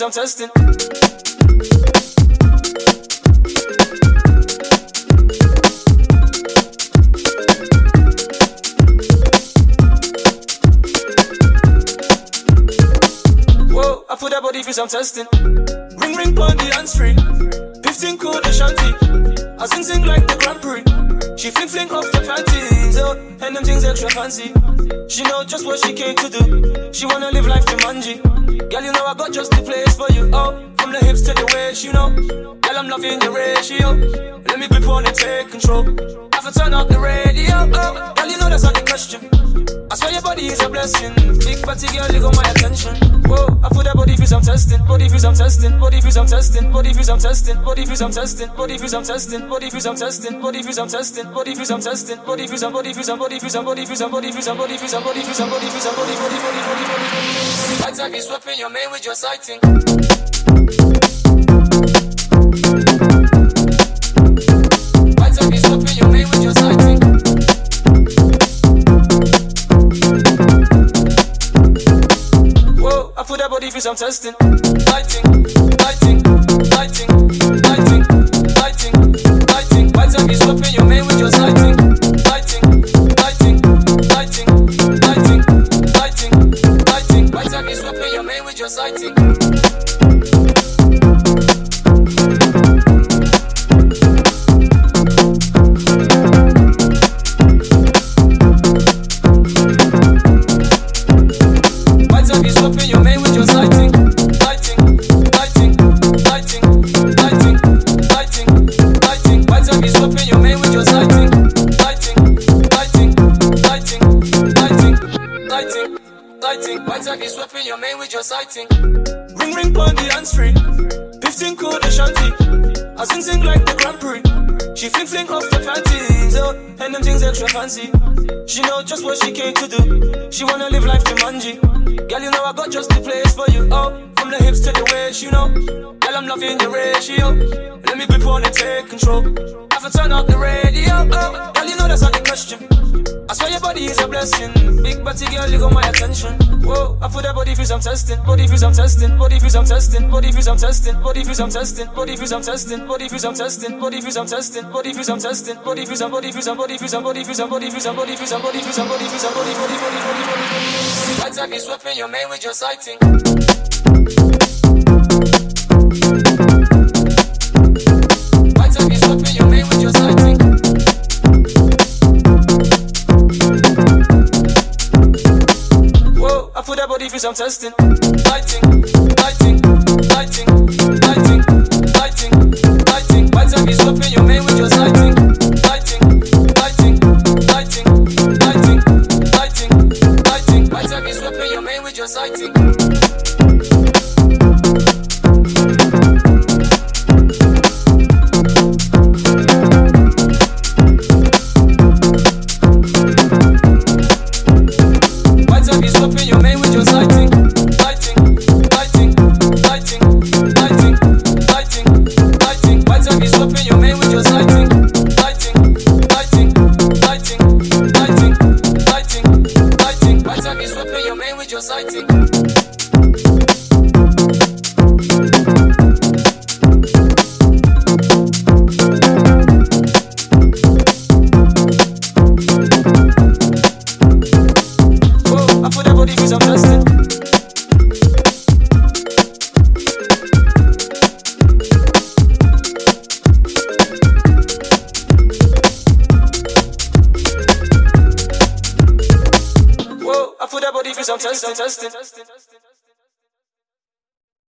some testing. Whoa, I put that body for some testing. Ring ring pon the hands free. 15 cool the shanty. I sing sing like the Grand Prix. She fling fling off the panties, oh, and them things extra fancy. She know just what she came to do. She wanna live life to Jumanji. Girl, you know I got just the place for you. Oh, from the hips to the waist, you know. Girl, I'm loving your ratio. Let me grip on and take control. Have to turn up the radio. Oh, girl, you know that's not the question. Your body is a blessing. Big body girl, you got my attention. Whoa, I put that body for some testing. Body for some testing. Body for some testing. Body for some testing. Body for some testing. Body for some testing. Body for some testing. Body for some testing. Body for some testing. Body for some body for some body for some body for some body for some body for some body for some body for some body body body body body body. Like time you swapping your man with your sighting. Like cause I'm testing. Biting, biting, biting, biting, biting, biting. My time is open, your man with your sighting. Biting, biting, biting, biting, biting, biting. My you is open, your man with your sighting. Ring ring pon the free. 15 cool the shanty. I sing sing like the Grand Prix. She fling fling off the panties, oh, and them things extra fancy. She know just what she came to do. She wanna live life Jumanji. Girl, you know I got just the place for you. Oh, from the hips to the waist, you know. Girl, I'm loving your ratio. Let me grip on and take control. Have to turn up the radio. Oh, girl, you know that's not the question. I swear your body is a blessing. Big body girl, you got my attention. Whoa, I put that body for some testing. Body for some testing. Body for some testing. Body for some testing. Body for some testing. Body for some testing. Body for some testing. Body for some testing. Body for some testing. Body for some body for some body for some body for some body for some body for some body for some body for some body body body body body body. By time you swapping your man with your sighting. I'm testing. With your sighting. division testing, testing.